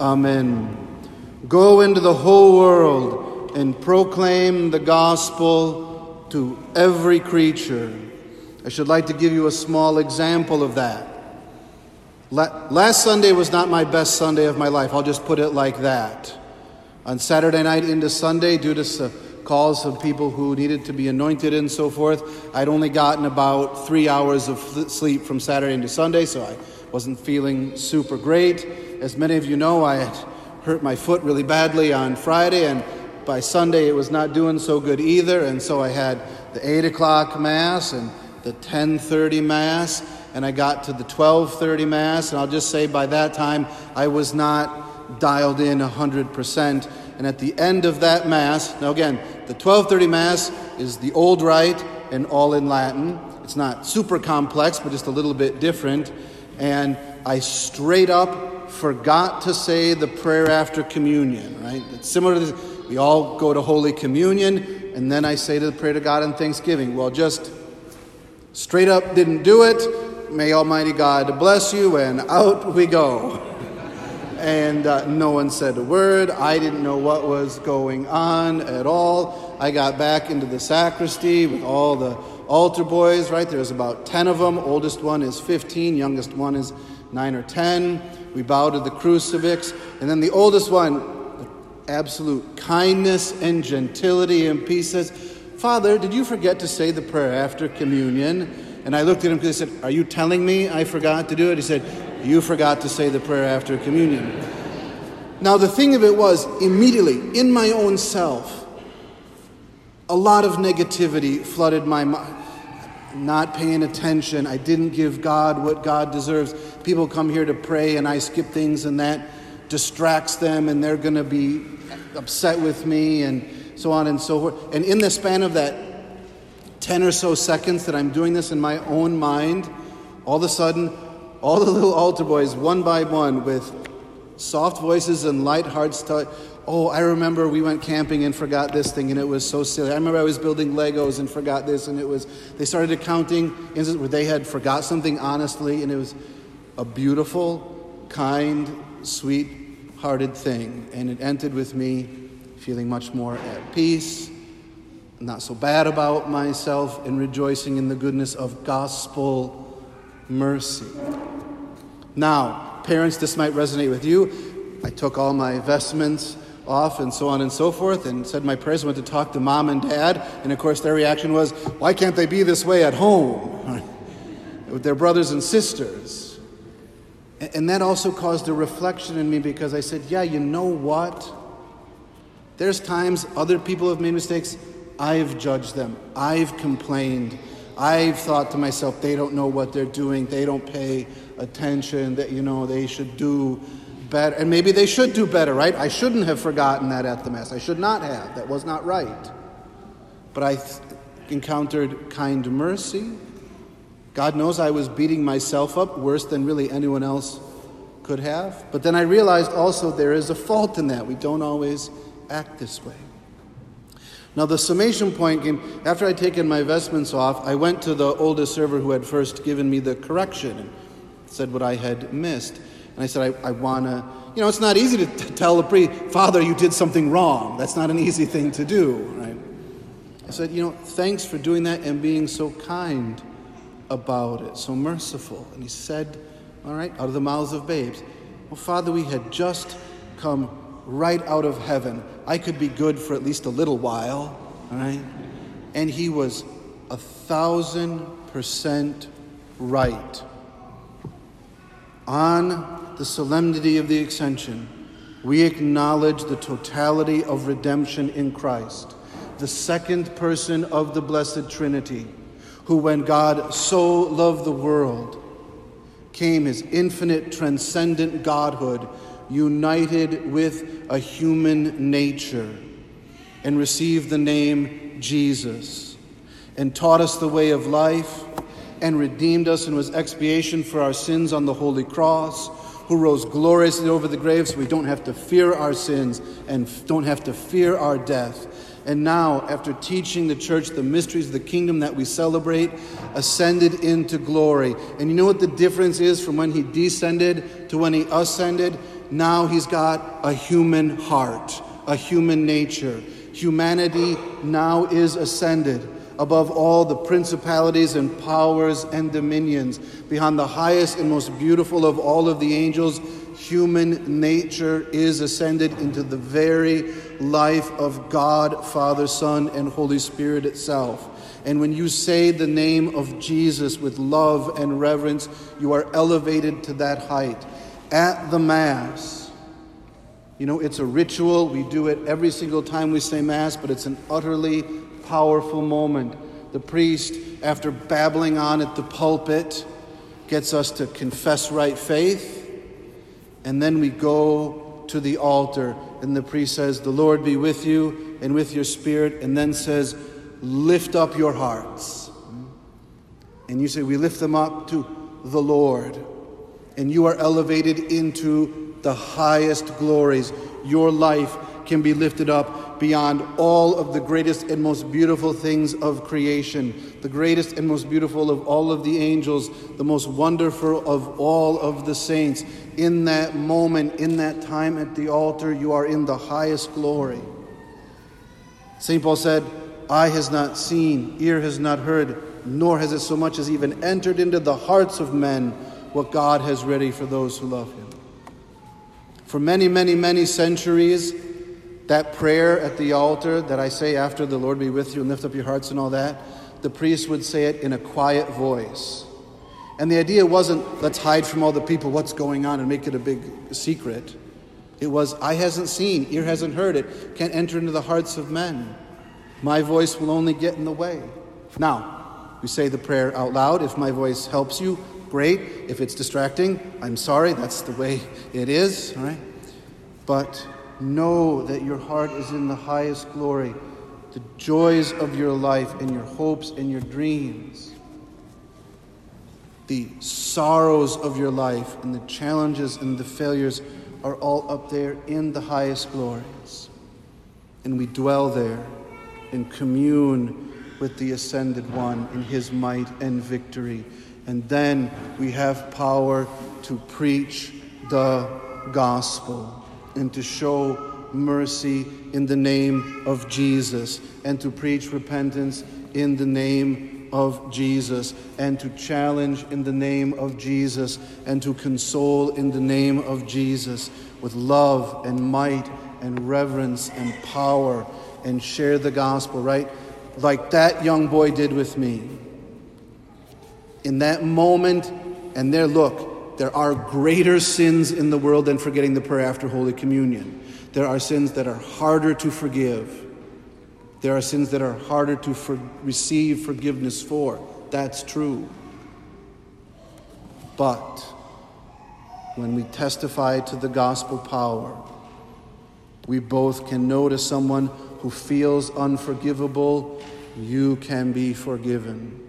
Amen. Go into the whole world and proclaim the gospel to every creature. I should like to give you a small example of that. Last Sunday was not my best Sunday of my life. I'll just put it like that. On Saturday night into Sunday, due to calls of people who needed to be anointed and so forth, I'd only gotten about three hours of sleep from Saturday into Sunday, so I wasn't feeling super great. As many of you know, I had hurt my foot really badly on Friday, and by Sunday it was not doing so good either, and so I had the 8 o'clock Mass and the 10:30 Mass and I got to the 12:30 mass and I'll just say by that time I was not dialed in 100% and at the end of that mass now again the 12:30 mass is the old rite and all in Latin. It's not super complex but just a little bit different. And I straight up forgot to say the prayer after communion right it's similar to this we all go to holy communion and then I say to the prayer to God on Thanksgiving well just straight up didn't do it May Almighty God bless you, and out we go. And uh, no one said a word. I didn't know what was going on at all. I got back into the sacristy with all the altar boys, right? There's about 10 of them. Oldest one is 15, youngest one is 9 or 10. We bow to the crucifix. And then the oldest one, absolute kindness and gentility and peace says, Father, did you forget to say the prayer after communion? And I looked at him because I said, Are you telling me I forgot to do it? He said, You forgot to say the prayer after communion. Now, the thing of it was, immediately, in my own self, a lot of negativity flooded my mind. Not paying attention. I didn't give God what God deserves. People come here to pray and I skip things and that distracts them and they're going to be upset with me and so on and so forth. And in the span of that 10 or so seconds that I'm doing this in my own mind, all of a sudden, all the little altar boys, one by one, with soft voices and light hearts, oh, I remember we went camping and forgot this thing and it was so silly. I remember I was building Legos and forgot this and it was, they started counting instances where they had forgot something honestly and it was a beautiful, kind, sweet hearted thing. And it ended with me feeling much more at peace not so bad about myself and rejoicing in the goodness of gospel mercy. Now, parents, this might resonate with you. I took all my vestments off and so on and so forth and said my prayers. Went to talk to mom and dad, and of course, their reaction was, Why can't they be this way at home with their brothers and sisters? And that also caused a reflection in me because I said, Yeah, you know what? There's times other people have made mistakes. I've judged them. I've complained. I've thought to myself, they don't know what they're doing. They don't pay attention. That, you know, they should do better. And maybe they should do better, right? I shouldn't have forgotten that at the Mass. I should not have. That was not right. But I th- encountered kind mercy. God knows I was beating myself up worse than really anyone else could have. But then I realized also there is a fault in that. We don't always act this way. Now, the summation point came after I'd taken my vestments off. I went to the oldest server who had first given me the correction and said what I had missed. And I said, I, I want to, you know, it's not easy to t- tell a priest, Father, you did something wrong. That's not an easy thing to do, right? I said, you know, thanks for doing that and being so kind about it, so merciful. And he said, all right, out of the mouths of babes, well, Father, we had just come right out of heaven. I could be good for at least a little while, right? And he was a thousand percent right. On the solemnity of the Ascension, we acknowledge the totality of redemption in Christ, the second person of the Blessed Trinity, who, when God so loved the world, came his infinite, transcendent Godhood united with a human nature and received the name Jesus and taught us the way of life and redeemed us and was expiation for our sins on the holy cross who rose gloriously over the grave so we don't have to fear our sins and don't have to fear our death and now, after teaching the church the mysteries of the kingdom that we celebrate, ascended into glory. And you know what the difference is from when he descended to when he ascended? Now he's got a human heart, a human nature. Humanity now is ascended above all the principalities and powers and dominions, beyond the highest and most beautiful of all of the angels. Human nature is ascended into the very life of God, Father, Son, and Holy Spirit itself. And when you say the name of Jesus with love and reverence, you are elevated to that height. At the Mass, you know, it's a ritual. We do it every single time we say Mass, but it's an utterly powerful moment. The priest, after babbling on at the pulpit, gets us to confess right faith. And then we go to the altar, and the priest says, The Lord be with you and with your spirit, and then says, lift up your hearts. And you say, We lift them up to the Lord. And you are elevated into the highest glories. Your life can be lifted up beyond all of the greatest and most beautiful things of creation, the greatest and most beautiful of all of the angels, the most wonderful of all of the saints. In that moment, in that time at the altar, you are in the highest glory. St. Paul said, Eye has not seen, ear has not heard, nor has it so much as even entered into the hearts of men what God has ready for those who love Him. For many, many, many centuries, that prayer at the altar that I say after the Lord be with you and lift up your hearts and all that, the priest would say it in a quiet voice. And the idea wasn't, let's hide from all the people what's going on and make it a big secret. It was, eye hasn't seen, ear hasn't heard it, can't enter into the hearts of men. My voice will only get in the way. Now, we say the prayer out loud. If my voice helps you, great. If it's distracting, I'm sorry. That's the way it is, right? But know that your heart is in the highest glory, the joys of your life and your hopes and your dreams, the sorrows of your life and the challenges and the failures are all up there in the highest glories. And we dwell there and commune with the ascended one in his might and victory. And then we have power to preach the gospel and to show mercy in the name of Jesus and to preach repentance in the name of Jesus and to challenge in the name of Jesus and to console in the name of Jesus with love and might and reverence and power and share the gospel, right? Like that young boy did with me. In that moment, and there, look, there are greater sins in the world than forgetting the prayer after Holy Communion. There are sins that are harder to forgive. There are sins that are harder to for- receive forgiveness for. That's true. But when we testify to the gospel power, we both can know to someone who feels unforgivable, you can be forgiven.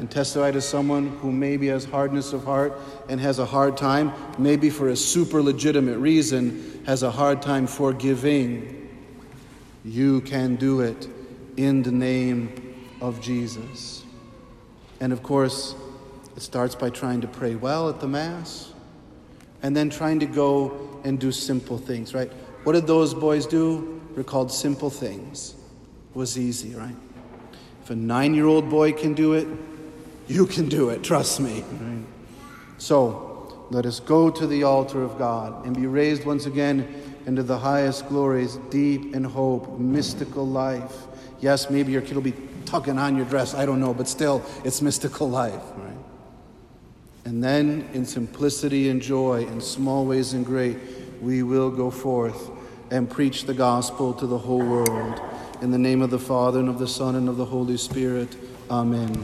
And testify to someone who maybe has hardness of heart and has a hard time, maybe for a super legitimate reason, has a hard time forgiving. You can do it in the name of Jesus. And of course, it starts by trying to pray well at the Mass and then trying to go and do simple things, right? What did those boys do? They're called simple things. It was easy, right? If a nine year old boy can do it, you can do it, trust me. So let us go to the altar of God and be raised once again into the highest glories, deep in hope, mystical life. Yes, maybe your kid will be tugging on your dress, I don't know, but still, it's mystical life, right? And then in simplicity and joy, in small ways and great, we will go forth and preach the gospel to the whole world. In the name of the Father, and of the Son, and of the Holy Spirit. Amen.